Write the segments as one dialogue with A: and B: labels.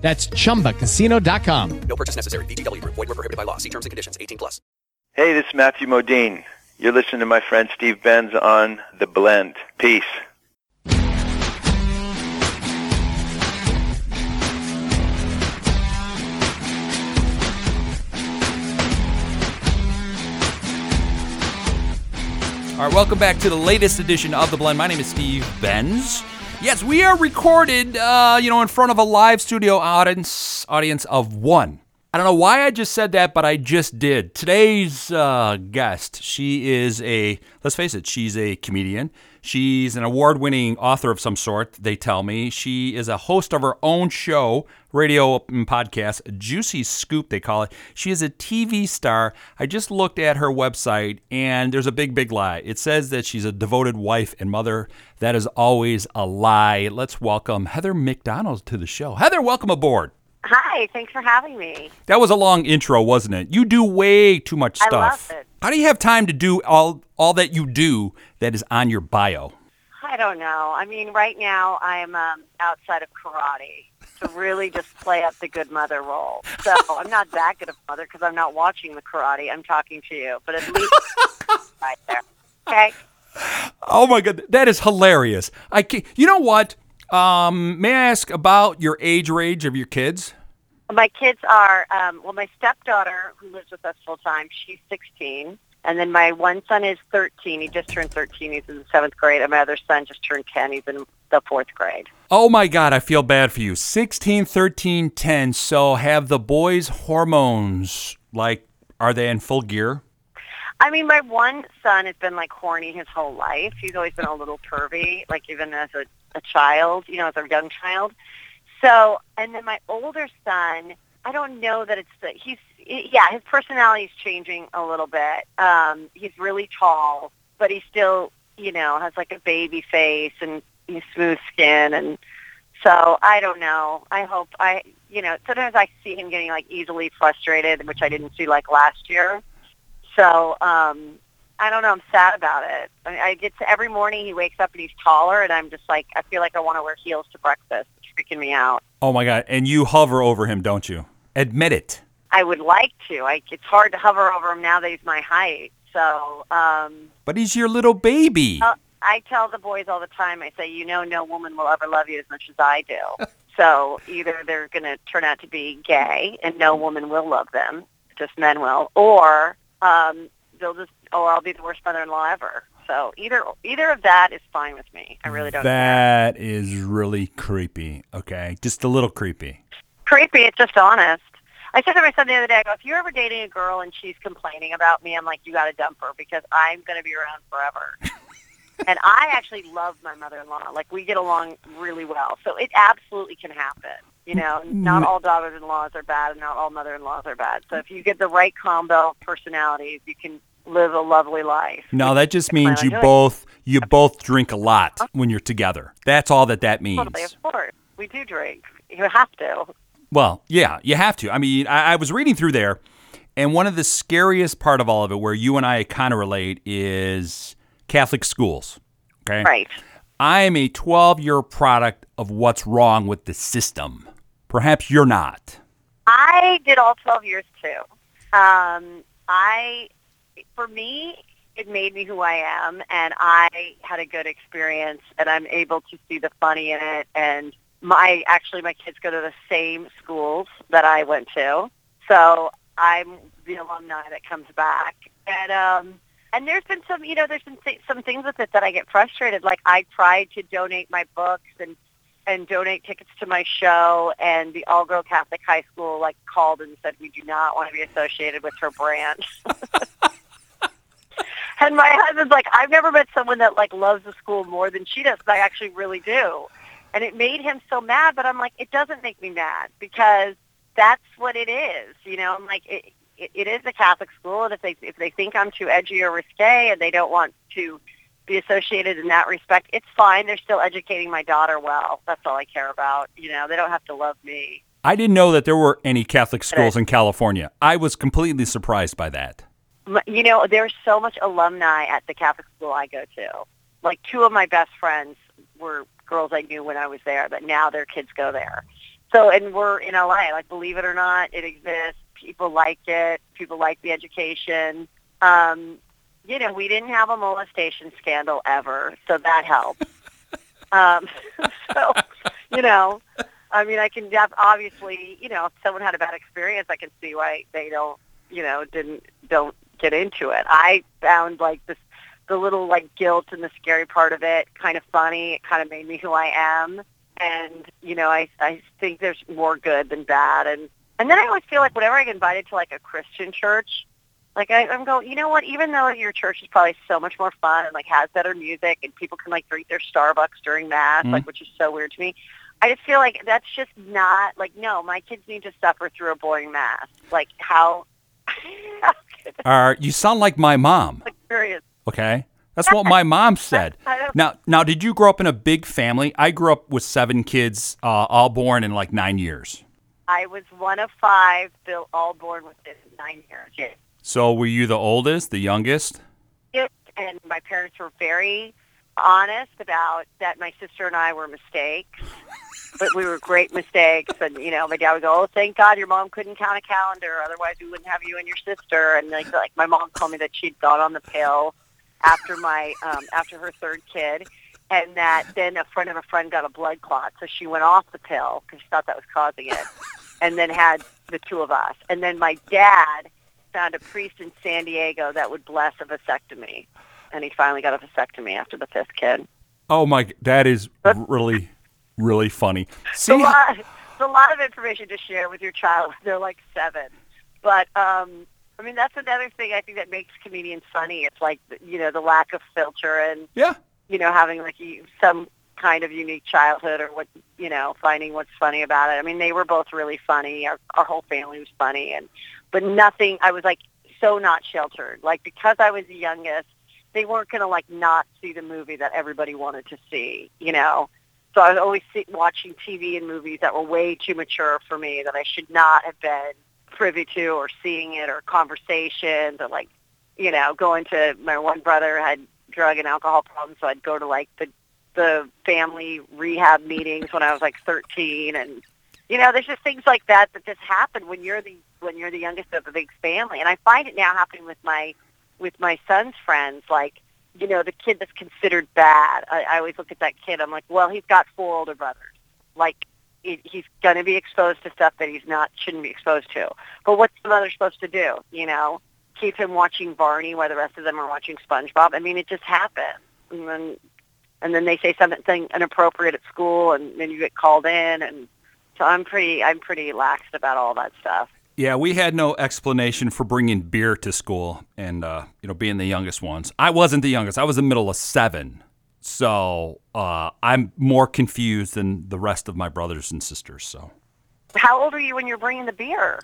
A: That's chumbacasino.com.
B: No purchase necessary. VGW Group. Void were prohibited by law. See terms and conditions. 18 plus.
C: Hey, this is Matthew Modine. You're listening to my friend Steve Benz on The Blend. Peace.
D: All right, welcome back to the latest edition of The Blend. My name is Steve Benz. Yes, we are recorded, uh, you know, in front of a live studio audience audience of one. I don't know why I just said that, but I just did. Today's uh, guest, she is a, let's face it, she's a comedian. She's an award winning author of some sort, they tell me. She is a host of her own show, radio and podcast, Juicy Scoop, they call it. She is a TV star. I just looked at her website, and there's a big, big lie. It says that she's a devoted wife and mother. That is always a lie. Let's welcome Heather McDonald to the show. Heather, welcome aboard.
E: Hi, thanks for having me.
D: That was a long intro, wasn't it? You do way too much
E: I
D: stuff.
E: love it.
D: How do you have time to do all all that you do that is on your bio?
E: I don't know. I mean, right now I'm um, outside of karate to really just play up the good mother role. So I'm not that good of a mother because I'm not watching the karate. I'm talking to you, but at least right there. Okay.
D: Oh my god, that is hilarious. I can't, You know what? Um, may I ask about your age range of your kids?
E: My kids are um, well. My stepdaughter, who lives with us full time, she's 16, and then my one son is 13. He just turned 13. He's in the seventh grade, and my other son just turned 10. He's in the fourth grade.
D: Oh my god, I feel bad for you. 16, 13, 10. So have the boys hormones like are they in full gear?
E: I mean, my one son has been like horny his whole life. He's always been a little pervy, like even as a, a child, you know, as a young child. So, and then my older son, I don't know that it's the, he's, yeah, his personality is changing a little bit. Um, he's really tall, but he still, you know, has like a baby face and he's smooth skin. And so I don't know. I hope I, you know, sometimes I see him getting like easily frustrated, which I didn't see like last year. So um, I don't know. I'm sad about it. I, mean, I get to every morning he wakes up and he's taller, and I'm just like I feel like I want to wear heels to breakfast. It's freaking me out.
D: Oh my god, and you hover over him, don't you? Admit it.
E: I would like to. I, it's hard to hover over him now that he's my height. So um,
D: But he's your little baby.
E: uh, I tell the boys all the time. I say, you know, no woman will ever love you as much as I do. so either they're going to turn out to be gay, and no woman will love them, just men will, or um, they'll just, oh, I'll be the worst mother-in-law ever. So either either of that is fine with me. I really don't care.
D: That is really creepy. Okay, just a little creepy.
E: Creepy. It's just honest. I said to my son the other day, I go, if you're ever dating a girl and she's complaining about me, I'm like, you got to dump her because I'm going to be around forever. and I actually love my mother-in-law. Like we get along really well. So it absolutely can happen. You know, mm-hmm. not all daughters-in-laws are bad and not all mother-in-laws are bad. So if you get the right combo of personalities, you can live a lovely life.
D: No, that just means you both you both drink a lot when you're together. That's all that that means.
E: Totally, of course. We do drink. You have to.
D: Well, yeah, you have to. I mean, I, I was reading through there, and one of the scariest part of all of it, where you and I kind of relate, is Catholic schools. Okay,
E: Right.
D: I am a 12 year product of what's wrong with the system. Perhaps you're not.
E: I did all 12 years too. Um, I, for me, it made me who I am, and I had a good experience, and I'm able to see the funny in it. And my actually, my kids go to the same schools that I went to, so I'm the alumni that comes back. And um, and there's been some, you know, there's been th- some things with it that I get frustrated. Like I tried to donate my books and and donate tickets to my show and the all girl Catholic high school like called and said we do not want to be associated with her brand. and my husband's like, I've never met someone that like loves the school more than she does, but I actually really do. And it made him so mad, but I'm like, it doesn't make me mad because that's what it is. You know, I'm like, it, it, it is a Catholic school, and if they if they think I'm too edgy or risque, and they don't want to be associated in that respect, it's fine. They're still educating my daughter well. That's all I care about. You know, they don't have to love me.
D: I didn't know that there were any Catholic schools in California. I was completely surprised by that.
E: You know, there's so much alumni at the Catholic school I go to. Like two of my best friends were girls I knew when I was there, but now their kids go there. So, and we're in LA. Like, believe it or not, it exists. People like it. People like the education. Um, you know, we didn't have a molestation scandal ever, so that helps. um, so, you know, I mean, I can def- obviously, you know, if someone had a bad experience, I can see why they don't, you know, didn't don't get into it. I found like this the little like guilt and the scary part of it kind of funny. It kind of made me who I am, and you know, I I think there's more good than bad, and and then I always feel like whenever I get invited to like a Christian church, like I, I'm going, you know what? Even though your church is probably so much more fun and like has better music and people can like drink their Starbucks during mass, mm-hmm. like which is so weird to me. I just feel like that's just not like no. My kids need to suffer through a boring mass. Like how?
D: Uh, you sound like my mom. Okay, that's what my mom said. Now, now, did you grow up in a big family? I grew up with seven kids, uh, all born in like nine years.
E: I was one of five, Bill, all born within nine years.
D: So, were you the oldest, the youngest?
E: it, and my parents were very honest about that my sister and I were mistakes, but we were great mistakes. And you know, my dad would go, "Oh, thank God your mom couldn't count a calendar, otherwise we wouldn't have you and your sister." And like, like my mom told me that she'd gone on the pill after my um, after her third kid. And that then a friend of a friend got a blood clot, so she went off the pill because she thought that was causing it, and then had the two of us. And then my dad found a priest in San Diego that would bless a vasectomy, and he finally got a vasectomy after the fifth kid.
D: Oh my, that is really, really funny.
E: It's a lot, it's a lot of information to share with your child. They're like seven, but um, I mean that's another thing I think that makes comedians funny. It's like you know the lack of filter and
D: yeah,
E: you know having like some kind of unique childhood or what you know finding what's funny about it. I mean they were both really funny. Our our whole family was funny, and but nothing. I was like so not sheltered. Like because I was the youngest, they weren't going to like not see the movie that everybody wanted to see. You know. So I was always see, watching TV and movies that were way too mature for me that I should not have been privy to or seeing it or conversations or like, you know, going to my one brother had drug and alcohol problems, so I'd go to like the the family rehab meetings when I was like 13 and you know, there's just things like that that just happen when you're the when you're the youngest of a big family. And I find it now happening with my with my son's friends, like you know, the kid that's considered bad. I, I always look at that kid. I'm like, well, he's got four older brothers. Like, he's going to be exposed to stuff that he's not shouldn't be exposed to. But what's the mother supposed to do? You know, keep him watching Barney while the rest of them are watching SpongeBob. I mean, it just happens. And then, and then they say something inappropriate at school, and then you get called in. And so I'm pretty, I'm pretty laxed about all that stuff.
D: Yeah. We had no explanation for bringing beer to school, and uh, you know, being the youngest ones. I wasn't the youngest. I was the middle of seven, so uh, I'm more confused than the rest of my brothers and sisters. So.
E: How old are you when you're bringing the beer?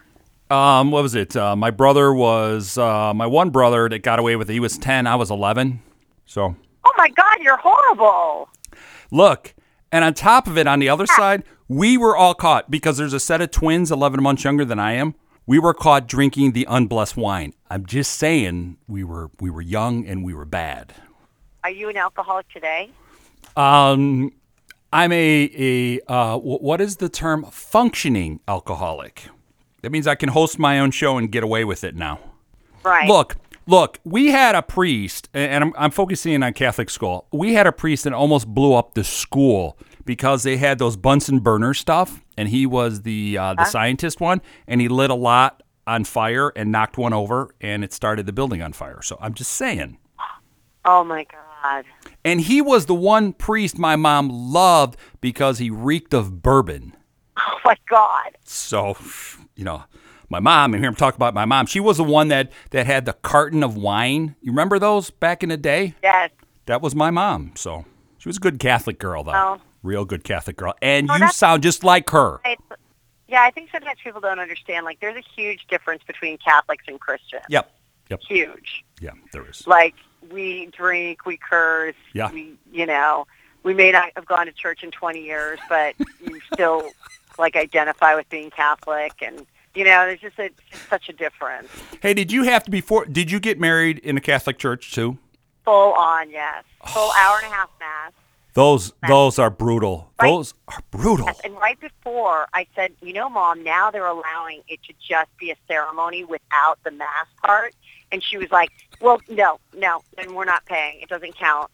D: Um, what was it? Uh, my brother was uh, my one brother that got away with it. He was ten. I was eleven. So
E: Oh my God, you're horrible.
D: look, and on top of it, on the other side, we were all caught because there's a set of twins, eleven months younger than I am. We were caught drinking the unblessed wine. I'm just saying, we were we were young and we were bad.
E: Are you an alcoholic today?
D: Um, I'm a a uh, wh- what is the term? Functioning alcoholic. That means I can host my own show and get away with it now.
E: Right.
D: Look, look, we had a priest, and I'm, I'm focusing on Catholic school. We had a priest that almost blew up the school because they had those Bunsen burner stuff, and he was the uh, the scientist one, and he lit a lot on fire and knocked one over, and it started the building on fire. So I'm just saying.
E: Oh my God.
D: And he was the one priest my mom loved because he reeked of bourbon.
E: Oh my God.
D: So, you know, my mom, and here I'm talking about my mom, she was the one that, that had the carton of wine. You remember those back in the day?
E: Yes.
D: That was my mom. So she was a good Catholic girl, though.
E: Oh.
D: Real good Catholic girl. And you sound just like her.
E: It's, Yeah, I think sometimes people don't understand. Like, there's a huge difference between Catholics and Christians.
D: Yep. Yep.
E: Huge.
D: Yeah, there is.
E: Like, we drink, we curse.
D: Yeah.
E: We, you know, we may not have gone to church in 20 years, but you still like identify with being Catholic, and you know, there's just a, just such a difference.
D: Hey, did you have to be for? Did you get married in a Catholic church too?
E: Full on, yes. Full hour and a half mass.
D: Those those are brutal.
E: Right.
D: Those are brutal.
E: Yes, and right before I said, you know, mom, now they're allowing it to just be a ceremony without the mass part. And she was like, well, no, no, and we're not paying. It doesn't count.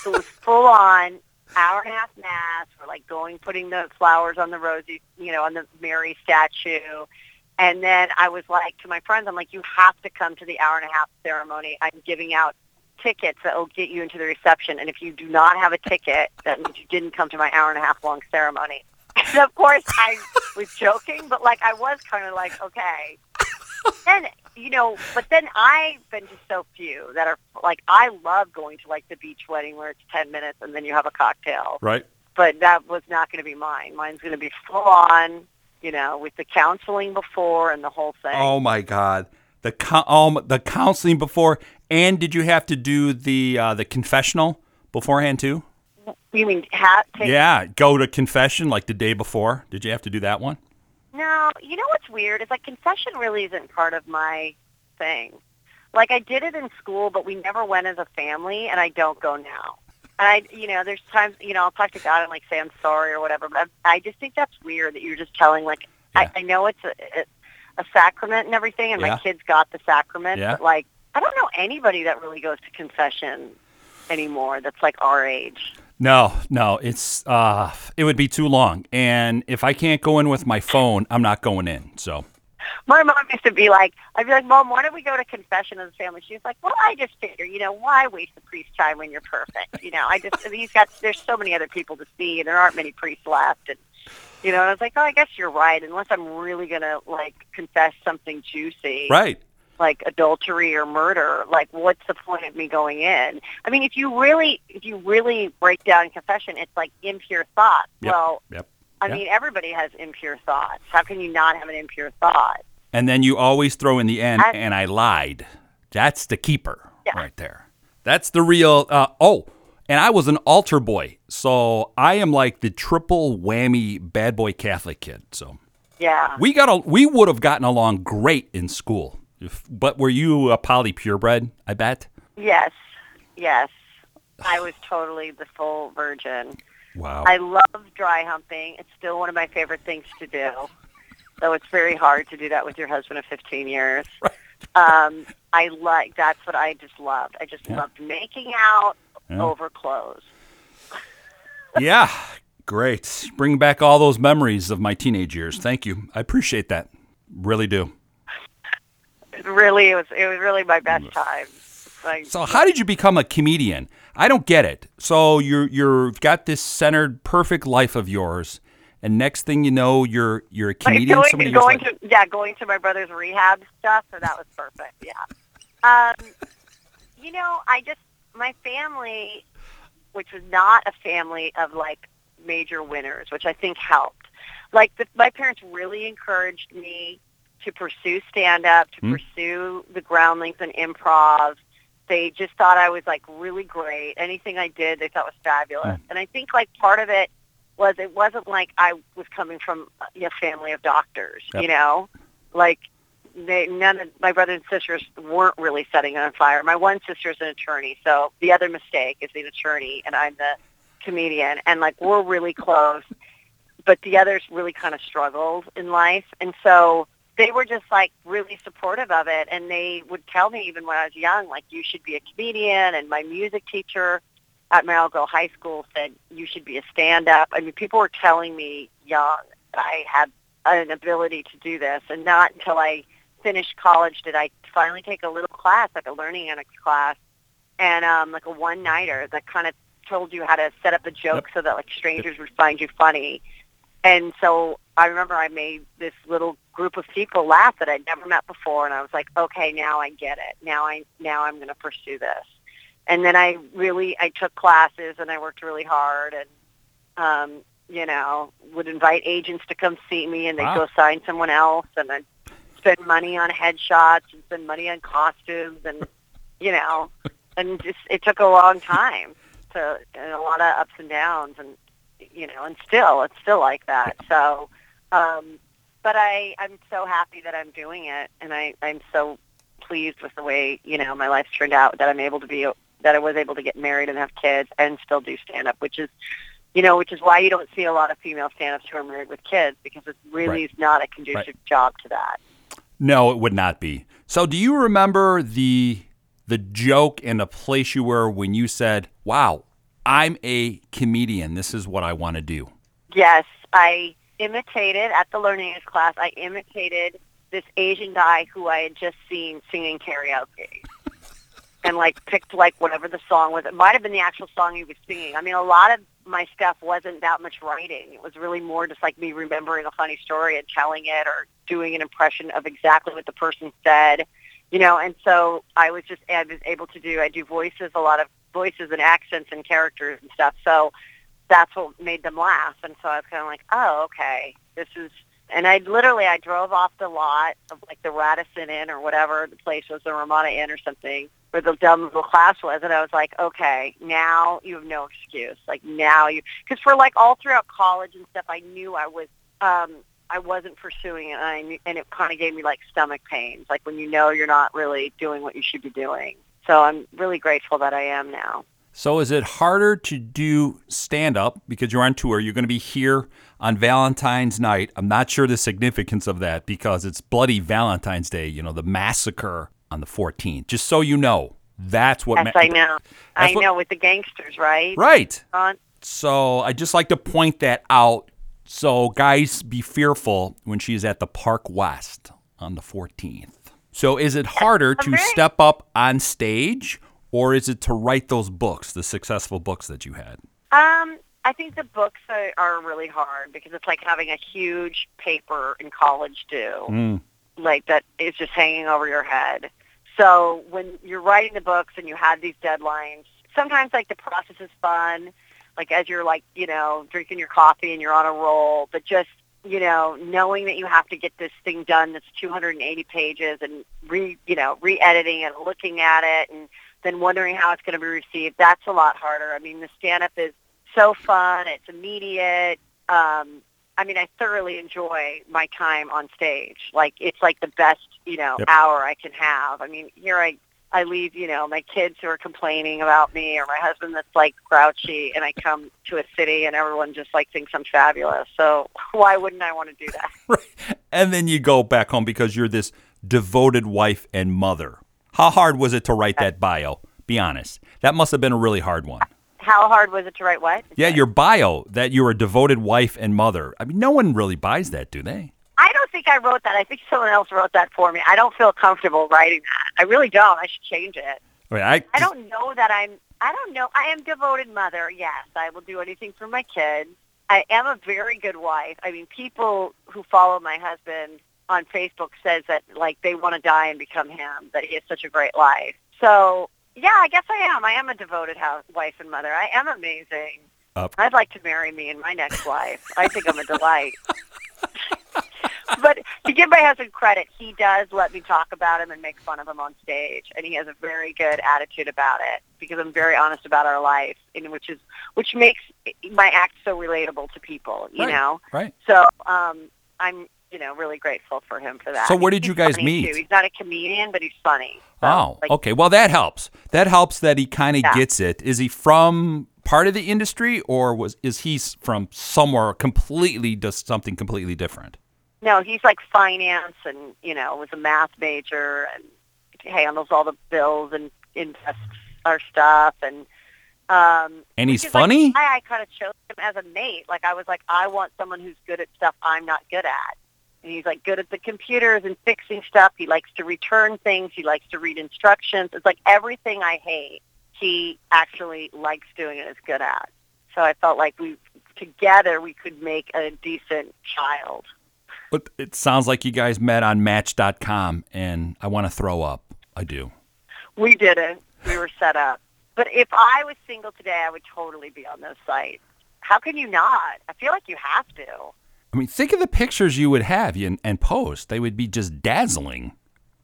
E: So it was full on hour and a half mass. We're like going, putting the flowers on the rosy, you know, on the Mary statue. And then I was like to my friends, I'm like, you have to come to the hour and a half ceremony. I'm giving out tickets that will get you into the reception. And if you do not have a ticket, that means you didn't come to my hour and a half long ceremony. And of course, I was joking, but like I was kind of like, okay. And you know, but then I've been to so few that are like I love going to like the beach wedding where it's ten minutes and then you have a cocktail.
D: Right.
E: But that was not going to be mine. Mine's going to be full on, you know, with the counseling before and the whole thing.
D: Oh my God. The co- um, the counseling before, and did you have to do the uh, the confessional beforehand too?
E: You mean ha- take
D: Yeah, go to confession like the day before. Did you have to do that one?
E: No, you know what's weird? is like confession really isn't part of my thing. Like I did it in school, but we never went as a family, and I don't go now. And I, you know, there's times, you know, I'll talk to God and like say I'm sorry or whatever, but I, I just think that's weird that you're just telling like
D: Yeah.
E: I, I know it's a, a, a sacrament and everything, and
D: Yeah.
E: my kids got the sacrament,
D: Yeah.
E: but like I don't know anybody that really goes to confession anymore. That's like our age.
D: No, no, it's uh it would be too long. And if I can't go in with my phone, I'm not going in. So
E: My mom used to be like, I'd be like, Mom, why don't we go to confession as a family? She's like, Well, I just figure, you know, why waste the priest's time when you're perfect? You know, I just he's got there's so many other people to see, and there aren't many priests left, and you know, and I was like, Oh, I guess you're right. Unless I'm really gonna like confess something juicy,
D: Right.
E: Like adultery or murder, like what's the point of me going in? I mean, if you really, if you really break down confession, it's like impure thoughts.
D: Yep.
E: Well,
D: Yep.
E: I
D: Yeah.
E: mean, everybody has impure thoughts. How can you not have an impure thought?
D: And then you always throw in the end,
E: I-
D: and I lied. That's the keeper
E: Yeah.
D: right there. That's the real. Uh, oh, and I was an altar boy, so I am like the triple whammy bad boy Catholic kid. So
E: Yeah.
D: we got a, we would have gotten along great in school. But were you a poly purebred? I bet.
E: Yes, yes. I was totally the full virgin.
D: Wow.
E: I love dry humping. It's still one of my favorite things to do. Though it's very hard to do that with your husband of 15 years. Um, I like that's what I just loved. I just
D: Yeah.
E: loved making out
D: Yeah.
E: over clothes.
D: yeah, great. Bring back all those memories of my teenage years. Thank you. I appreciate that. Really do.
E: Really it was it was really my best time. Like
D: So how did you become a comedian? I don't get it. So you're you've got this centered perfect life of yours, and next thing you know, you're you're a
E: Like
D: comedian.
E: going,
D: so many years
E: going
D: later.
E: to yeah, going to my brother's rehab stuff, so that was perfect. Yeah. Um, you know, I just my family, which was not a family of like major winners, which I think helped. Like the, my parents really encouraged me to pursue stand up, to
D: Hmm.
E: pursue the groundlings and improv. They just thought I was like really great. Anything I did, they thought was fabulous. And I think like part of it was it wasn't like I was coming from a family of doctors,
D: Yep.
E: you know, like they none of my brothers and sisters weren't really setting it on fire. My one sister's an attorney, so the other mistake is the attorney, and I'm the comedian, and like we're really close, but the others really kind of struggled in life, and so they were just like really supportive of it, and they would tell me even when I was young, like you should be a comedian, and my music teacher at Marlboro High School said you should be a stand-up. I mean, people were telling me young that I had an ability to do this, and not until I finished college did I finally take a little class, like a learning annex class, and um, like a one-nighter that kind of told you how to set up a joke so that like strangers would find you funny. And so I remember I made this little group of people laugh that I'd never met before, and I was like, okay, now I get it. Now I now I'm going to pursue this. And then I really I took classes and I worked really hard and um, you know, would invite agents to come see me, and they'd
D: Wow.
E: go sign someone else, and I'd spend money on headshots and spend money on costumes, and you know, and just it took a long time to and a lot of ups and downs, and you know, and still it's still like that. So, um, but I I'm so happy that I'm doing it, and I I'm so pleased with the way you know my life's turned out that I'm able to be that I was able to get married and have kids and still do stand up, which is you know, which is why you don't see a lot of female stand-ups who are married with kids because it really
D: Right.
E: is not a conducive job to that.
D: No, it would not be. So, do you remember the the joke and the place you were when you said, "Wow, I'm a comedian. This is what I want to do."
E: Yes, I imitated at the learning class. I imitated this Asian guy who I had just seen singing karaoke, and like picked like whatever the song was. It might have been the actual song he was singing. I mean, a lot of my stuff wasn't that much writing. It was really more just like me remembering a funny story and telling it, or doing an impression of exactly what the person said. You know, and so I was just I was able to do. I do voices, a lot of voices and accents and characters and stuff. So that's what made them laugh. And so I was kind of like, oh, okay, this is. And I literally I drove off the lot of like the Radisson Inn or whatever the place was, the Ramada Inn or something, where the dumb little class was, and I was like, okay, now you have no excuse. Like now you, because for like all throughout college and stuff, I knew I was. um I wasn't pursuing it, and, I and it kind of gave me like stomach pains, like when you know you're not really doing what you should be doing. So I'm really grateful that I am now.
D: So, is it harder to do stand up because you're on tour? You're going to be here on Valentine's night. I'm not sure the significance of that because it's bloody Valentine's Day, you know, the massacre on the 14th. Just so you know, that's what.
E: Yes,
D: ma-
E: I know. I
D: what-
E: know with the gangsters, right?
D: Right.
E: Ron?
D: So, I just like to point that out. So, guys, be fearful when she's at the Park West on the 14th. So, is it harder to step up on stage or is it to write those books, the successful books that you had?
E: Um, I think the books are, are really hard because it's like having a huge paper in college due,
D: Mm.
E: like that is just hanging over your head. So when you're writing the books and you have these deadlines, sometimes like the process is fun, like as you're like you know drinking your coffee and you're on a roll, but just you know knowing that you have to get this thing done that's 280 pages and re you know re-editing and looking at it and then wondering how it's going to be received. That's a lot harder. I mean, the stand-up is so fun. It's immediate. Um, I mean, I thoroughly enjoy my time on stage. Like, it's like the best, you know,
D: Yep.
E: hour I can have. I mean, here I, I leave, you know, my kids who are complaining about me or my husband that's like grouchy and I come to a city and everyone just like thinks I'm fabulous. So why wouldn't I want to do that?
D: Right. And then you go back home because you're this devoted wife and mother. How hard was it to write that bio? Be honest. That must have been a really hard one.
E: How hard was it to write what?
D: Yeah, your bio that you're a devoted wife and mother. I mean, no one really buys that, do they?
E: I don't think I wrote that. I think someone else wrote that for me. I don't feel comfortable writing that. I really don't. I should change it.
D: I mean, I,
E: I don't know that I'm. I don't know. I am devoted mother. Yes, I will do anything for my kids. I am a very good wife. I mean, people who follow my husband on Facebook says that like they want to die and become him. That he has such a great life. So yeah, I guess I am. I am a devoted house, wife and mother. I am amazing.
D: Uh,
E: I'd like to marry me in my next life. I think I'm a delight. but to give my husband credit, he does let me talk about him and make fun of him on stage, and he has a very good attitude about it because I'm very honest about our life, and which is which makes my act so relatable to people, you
D: Right,
E: know.
D: right.
E: So um, I'm you know really grateful for him for that.
D: So where did you guys meet?
E: Too. He's not a comedian, but he's funny. So,
D: Oh,
E: like,
D: okay. Well, that helps. That helps that he kind of
E: Yeah.
D: gets it. Is he from part of the industry, or was is he from somewhere completely does something completely different?
E: No, he's like finance and, you know, was a math major and handles all the bills and invests our stuff and um
D: And he's funny?
E: Like, I kind of chose him as a mate. Like I was like, I want someone who's good at stuff I'm not good at. And he's like good at the computers and fixing stuff. He likes to return things. He likes to read instructions. It's like everything I hate, he actually likes doing and is good at. So I felt like we together we could make a decent child.
D: But it sounds like you guys met on Match.com, and I want to throw up. I do.
E: We didn't. We were set up. But if I was single today, I would totally be on those sites. how can you not? I feel like you have to.
D: I mean, think of the pictures you would have and, and post. They would be just dazzling.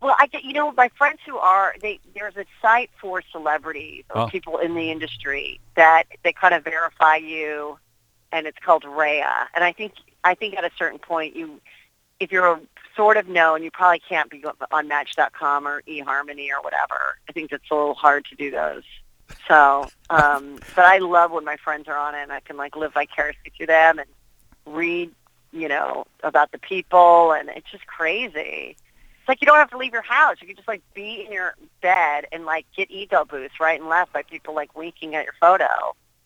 E: Well, I get you know my friends who are they there's a site for celebrities or
D: Oh.
E: people in the industry that they kind of verify you, and it's called Raya. And I think I think at a certain point you, if you're a sort of known, you probably can't be on Match.com or eHarmony or whatever. I think it's a little hard to do those. So, um, but I love when my friends are on it, and I can like live vicariously through them and read, you know, about the people, and it's just crazy. It's like you don't have to leave your house. You can just like be in your bed and like get ego boosts right and left by people like winking at your photo.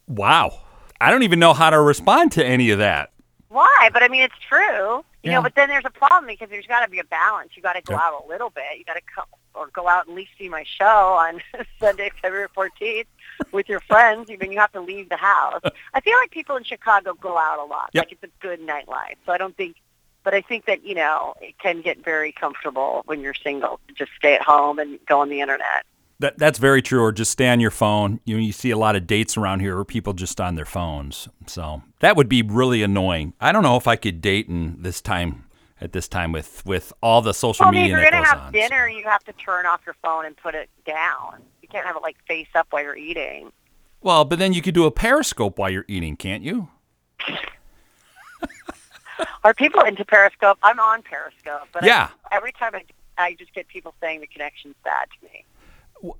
D: Wow. I don't even know how to respond to any of that.
E: Why? But I mean, it's true. You
D: Yeah.
E: know, but then there's a problem because there's got to be a balance. You got to go
D: Yeah.
E: out a little bit. You got to come or go out and at least see my show on Sunday, February 14th with your friends. Even you have to leave the house. I feel like people in Chicago go out a lot.
D: Yep.
E: Like it's a good nightlife. So I don't think, but I think that you know it can get very comfortable when you're single just stay at home and go on the internet.
D: That that's very true. Or just stay on your phone. You know, you see a lot of dates around here where people just on their phones. So that would be really annoying. I don't know if I could date in this time at this time with with all the social media.
E: Well, I mean, if you're gonna have
D: on.
E: dinner, you have to turn off your phone and put it down. You can't have it like face up while you're eating.
D: Well, but then you could do a periscope while you're eating, can't you?
E: Are people into Periscope? I'm on Periscope, but
D: Yeah.
E: I, every time I, I just get people saying the connection's bad to me.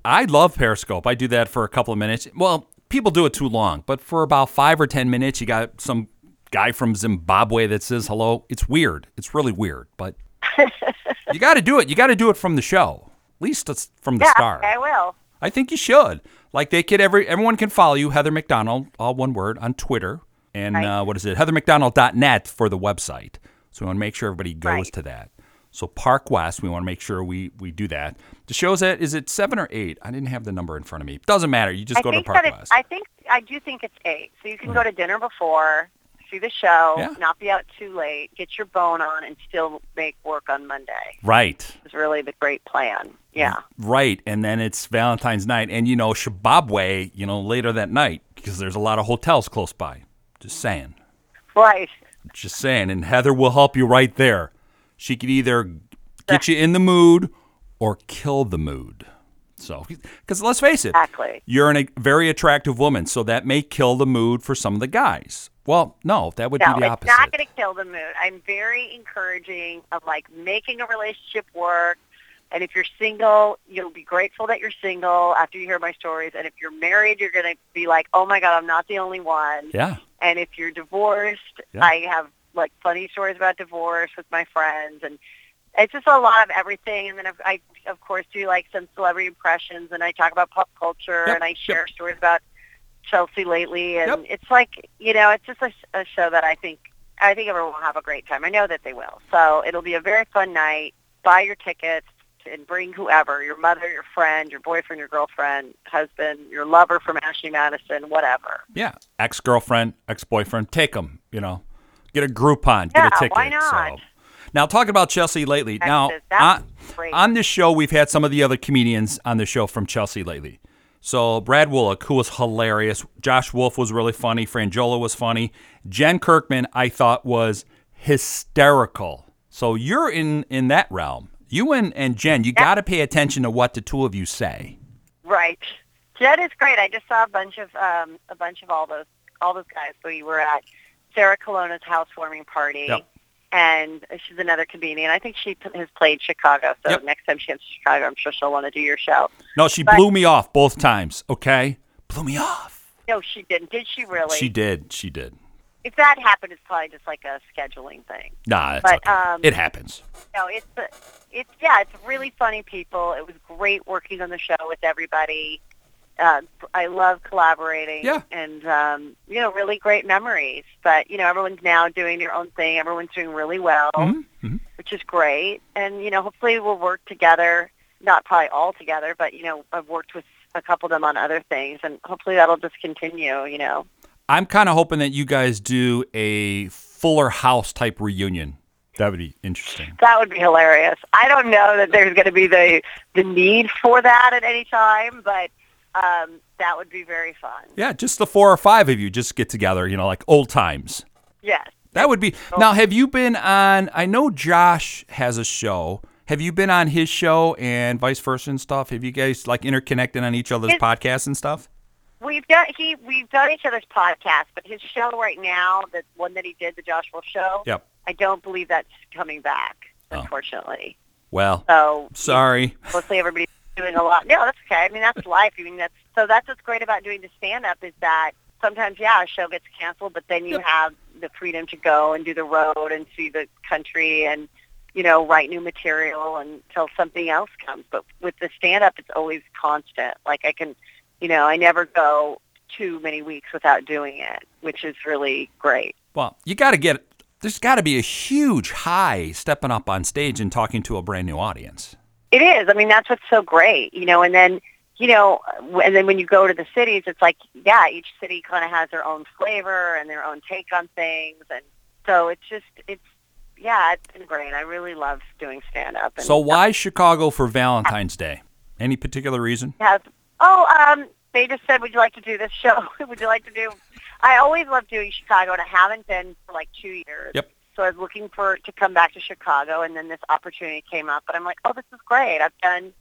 D: I love Periscope. I do that for a couple of minutes. Well, people do it too long, but for about five or ten minutes, you got some guy from Zimbabwe that says hello. It's weird. It's really weird, but you got to do it. You got to do it from the show. At least it's from the
E: yeah,
D: start.
E: I will.
D: I think you should. Like they could every everyone can follow you, Heather McDonald, all one word, on Twitter. And
E: Right.
D: uh, what is it? HeatherMcDonald.net for the website. So we want to make sure everybody goes
E: Right.
D: to that. So Park West, we want to make sure we we do that. The show's at is it seven or eight? I didn't have the number in front of me. Doesn't matter. You just
E: I
D: go to Park West.
E: I think I do think it's eight. So you can go hmm. to dinner before, see the show,
D: Yeah.
E: not be out too late, get your bone on, and still make work on Monday.
D: right.
E: It's really the great plan. Yeah.
D: Right. And then it's Valentine's night and you know, Shababwe, you know, later that night because there's a lot of hotels close by. Just saying.
E: Right.
D: Just saying. And Heather will help you right there. She could either get you in the mood or kill the mood. So, because let's face it,
E: Exactly.
D: you're an, a very attractive woman, so that may kill the mood for some of the guys. Well, no, that would
E: No,
D: be the
E: it's
D: opposite.
E: not going to kill the mood. I'm very encouraging of like making a relationship work. And if you're single, you'll be grateful that you're single after you hear my stories. And if you're married, you're going to be like, oh my God, I'm not the only one.
D: yeah.
E: And if you're divorced,
D: Yeah.
E: I have like funny stories about divorce with my friends. And it's just a lot of everything. And then I, of course, do like some celebrity impressions and I talk about pop culture
D: Yep,
E: and I
D: yep.
E: share stories about Chelsea lately. And
D: Yep.
E: it's like, you know, it's just a, a show that I think, I think everyone will have a great time. I know that they will. So it'll be a very fun night. Buy your tickets and bring whoever, your mother, your friend, your boyfriend, your girlfriend, husband, your lover from Ashley Madison, whatever.
D: Yeah. Ex girlfriend, ex boyfriend, take them, you know, get a Groupon, get a ticket.
E: why not?
D: So. Now, talking about Chelsea lately. Now, on, on this show, we've had some of the other comedians on the show from Chelsea lately. So, Brad Wollack, who was hilarious. Josh Wolf was really funny. Frangiola was funny. Jen Kirkman, I thought, was hysterical. So, you're in, in that realm. You and, and Jen, you got to pay attention to what the two of you say.
E: Right. Jen is great. I just saw a bunch of um, a bunch of all those all those guys. Who we were at Sarah Colonna's housewarming party,
D: Yep.
E: and she's another comedian. I think she has played Chicago. So
D: Yep.
E: next time she comes to Chicago, I'm sure she'll want to do your show.
D: No, she
E: But-
D: blew me off both times, okay? Blew me off.
E: No, she didn't. Did she really?
D: She did. She did.
E: If that happened, it's probably just like a scheduling thing.
D: Nah, it's
E: But,
D: okay.
E: um,
D: it happens.
E: No, it's it's yeah, it's really funny people. It was great working on the show with everybody. Uh, I love collaborating.
D: Yeah.
E: And um, you know, really great memories. But you know, everyone's now doing their own thing. Everyone's doing really well,
D: Mhm, mhm.
E: which is great. And you know, hopefully we'll work together. Not probably all together, but you know, I've worked with a couple of them on other things, and hopefully that'll just continue. You know.
D: I'm kind of hoping that you guys do a Fuller House type reunion. That would be interesting.
E: That would be hilarious. I don't know that there's going to be the the need for that at any time, but um, that would be very fun.
D: Yeah, just the four or five of you just get together, you know, like old times.
E: Yes.
D: That would be. Now, have you been on? I know Josh has a show. Have you been on his show and vice versa and stuff? Have you guys like interconnected on each other's
E: His-
D: podcasts and stuff?
E: We've done he we've done each other's podcasts, but his show right now, the one that he did, the Josh Wolf show,
D: Yep.
E: I don't believe that's coming back,
D: Oh.
E: unfortunately.
D: Well,
E: So
D: sorry.
E: mostly everybody's doing a lot. No, that's okay. I mean, that's life. I mean, that's so that's what's great about doing the stand up is that sometimes, yeah, a show gets canceled, but then you have the freedom to go and do the road and see the country and you know write new material until something else comes. But with the stand up, it's always constant. Like I can, you know, I never go too many weeks without doing it, which is really great.
D: Well, you got to get. There's got to be a huge high stepping up on stage and talking to a brand new audience.
E: It is. I mean, that's what's so great, you know. And then, you know, and then when you go to the cities, it's like, yeah, each city kind of has their own flavor and their own take on things, and so it's just, it's, yeah, it's been great. I really love doing stand up.
D: So why Chicago for Valentine's Day? Any particular reason?
E: Have oh, um, they just said, would you like to do this show? would you like to do? I always love doing Chicago, and I haven't been for like two years.
D: Yep.
E: So I was looking for to come back to Chicago, and then this opportunity came up, and I'm like, oh, this is great. I've done.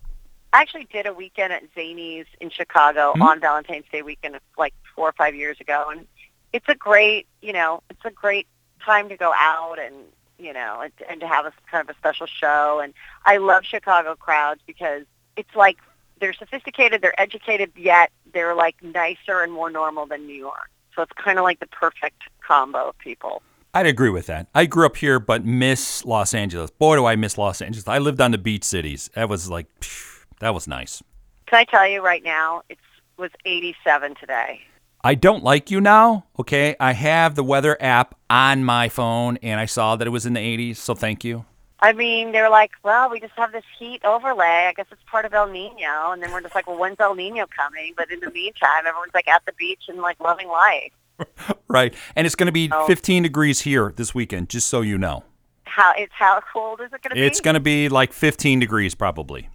E: I actually did a weekend at Zanies in Chicago
D: Mhm.
E: on Valentine's Day weekend, like four or five years ago, and it's a great, you know, it's a great time to go out and you know, and, and to have a kind of a special show. And I love Chicago crowds because it's like they're sophisticated, they're educated, yet they're like nicer and more normal than New York. So it's kind of like the perfect combo of people.
D: I'd agree with that. I grew up here, but miss Los Angeles. Boy, do I miss Los Angeles. I lived on the beach cities. That was like, phew, that was nice.
E: Can I tell you right now, it was 87 today.
D: I don't like you now. Okay, I have the weather app on my phone, and I saw that it was in the 80s. So thank you.
E: I mean, they're like, well, we just have this heat overlay. I guess it's part of El Nino. And then we're just like, well, when's El Nino coming? But in the meantime, everyone's like at the beach and like loving life.
D: Right, and it's going to be
E: Oh.
D: 15 degrees here this weekend. Just so you know,
E: How it's how cold is it going to be?
D: it's going to be like 15 degrees probably,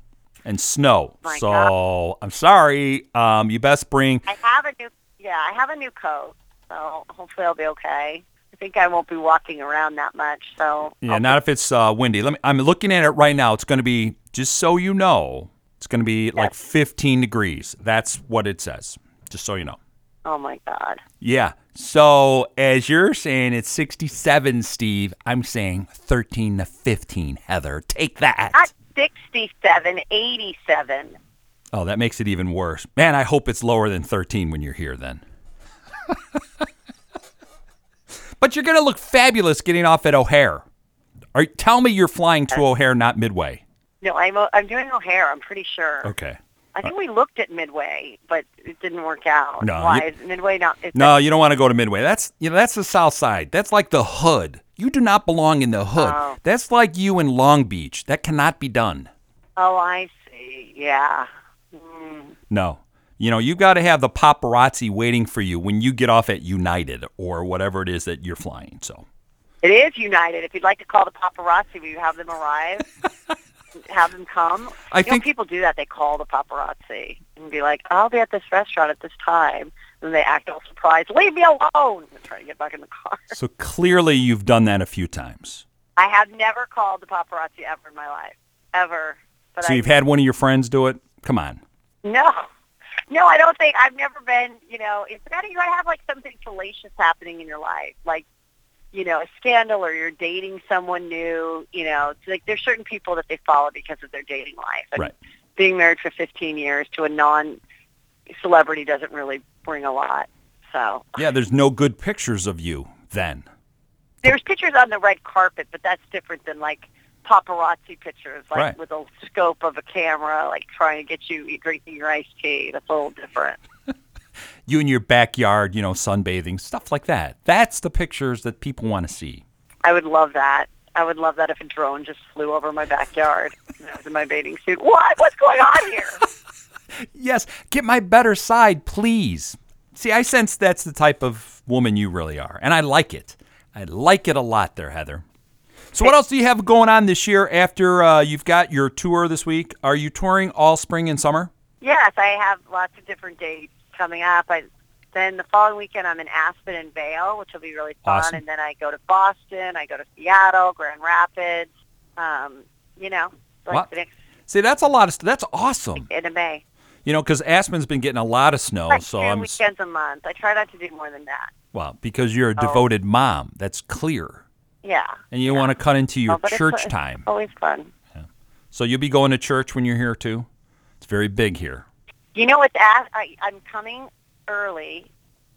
D: and snow. So I'm sorry. Um, you best bring.
E: I have a new yeah, I have a new coat, so hopefully I'll be okay. I think I won't be walking around that much, so
D: Yeah,
E: I'll-
D: not if it's uh, windy. Let me. I'm looking at it right now. It's going to be just so you know. It's going to be like 15 degrees. That's what it says. Just so you know.
E: Oh my god.
D: Yeah. So as you're saying it's 67, Steve, I'm saying 13 to 15. Heather, take that.
E: Not 67, 87.
D: Oh, that makes it even worse. Man, I hope it's lower than 13 when you're here then. but you're going to look fabulous getting off at O'Hare. Are, tell me you're flying to O'Hare, not Midway.
E: No, I'm I'm doing O'Hare, I'm pretty sure.
D: Okay.
E: I think we looked at Midway, but it didn't work out.
D: No,
E: Why
D: you-
E: is Midway not is
D: No, you don't want to go to Midway. That's you know that's the South Side. That's like the hood. You do not belong in the hood.
E: Oh.
D: That's like you in Long Beach. That cannot be done.
E: Oh, I see. Yeah. Mm.
D: No. You know, you've got to have the paparazzi waiting for you when you get off at United or whatever it is that you're flying. So,
E: It is United. If you'd like to call the paparazzi, will you have them arrive? have them come?
D: I
E: you know,
D: think-
E: people do that. They call the paparazzi and be like, I'll be at this restaurant at this time. And they act all surprised. Leave me alone. And try to get back in the car.
D: so clearly you've done that a few times.
E: I have never called the paparazzi ever in my life. Ever. But
D: So
E: I,
D: you've had one of your friends do it? Come on.
E: No. No, I don't think I've never been, you know, it's better you have like something fallacious happening in your life. Like, you know, a scandal or you're dating someone new, you know, it's like there's certain people that they follow because of their dating life. And
D: Right.
E: being married for 15 years to a non celebrity doesn't really bring a lot. So
D: Yeah, there's no good pictures of you then.
E: there's pictures on the red carpet, but that's different than like paparazzi pictures, like
D: Right.
E: with a scope of a camera, like trying to get you drinking your iced tea. That's a little different.
D: You in your backyard, you know, sunbathing, stuff like that. That's the pictures that people want to see.
E: I would love that. I would love that if a drone just flew over my backyard and I was in my bathing suit. What? What's going on here?
D: Yes, get my better side, please. See, I sense that's the type of woman you really are, and I like it. I like it a lot there, Heather. So, what else do you have going on this year after uh, you've got your tour this week? Are you touring all spring and summer?
E: Yes, I have lots of different dates coming up. I then the following weekend I'm in Aspen and Vail, which will be really fun.
D: Awesome.
E: And then I go to Boston, I go to Seattle, Grand Rapids. Um, you know, like the next
D: See, that's a lot of. st- That's awesome.
E: of May.
D: You know, because Aspen's been getting a lot of snow,
E: Like
D: so I'm
E: weekends a month. I try not to do more than that.
D: well because you're a
E: Oh.
D: devoted mom. That's clear,
E: Yeah.
D: and you want to cut into your
E: Oh, it's-
D: church
E: it's
D: time.
E: Always fun.
D: So you'll be going to church when you're here too. It's very big here.
E: You know what's Ash? I, I'm coming early.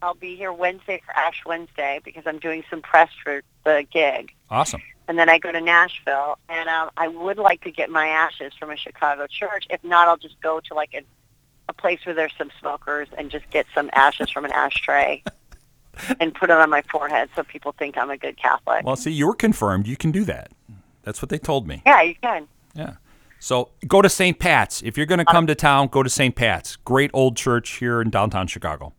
E: I'll be here Wednesday for Ash Wednesday because I'm doing some press for the gig.
D: Awesome.
E: and then I go to Nashville, and um, I would like to get my ashes from a Chicago church. If not, I'll just go to like a, a place where there's some smokers and just get some ashes from an ashtray and put it on my forehead so people think I'm a good Catholic.
D: Well, see, you're confirmed. You can do that. That's what they told me.
E: yeah, you can.
D: Yeah. So go to St. Pat's. If you're going to come to town, go to St. Pat's. Great old church here in downtown Chicago.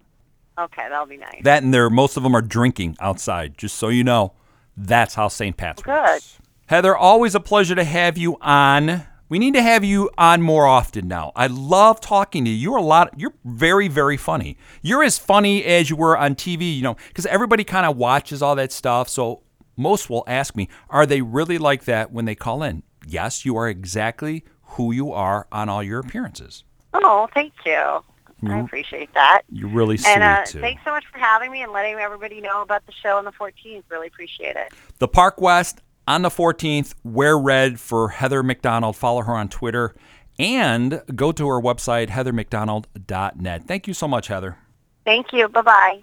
E: Okay, that'll be nice.
D: That and there, most of them are drinking outside. Just so you know, that's how St. Pat's
E: Good.
D: works. Heather, always a pleasure to have you on. We need to have you on more often now. I love talking to you. You're a lot. You're very, very funny. You're as funny as you were on TV. You know, because everybody kind of watches all that stuff. So most will ask me, are they really like that when they call in? Yes, you are exactly who you are on all your appearances.
E: Oh, thank you. I appreciate that.
D: You're really sweet
E: And uh,
D: too.
E: thanks so much for having me and letting everybody know about the show on the 14th. Really appreciate it.
D: The Park West on the 14th. Wear red for Heather McDonald. Follow her on Twitter and go to her website, heathermcdonald.net. Thank you so much, Heather.
E: Thank you. Bye-bye.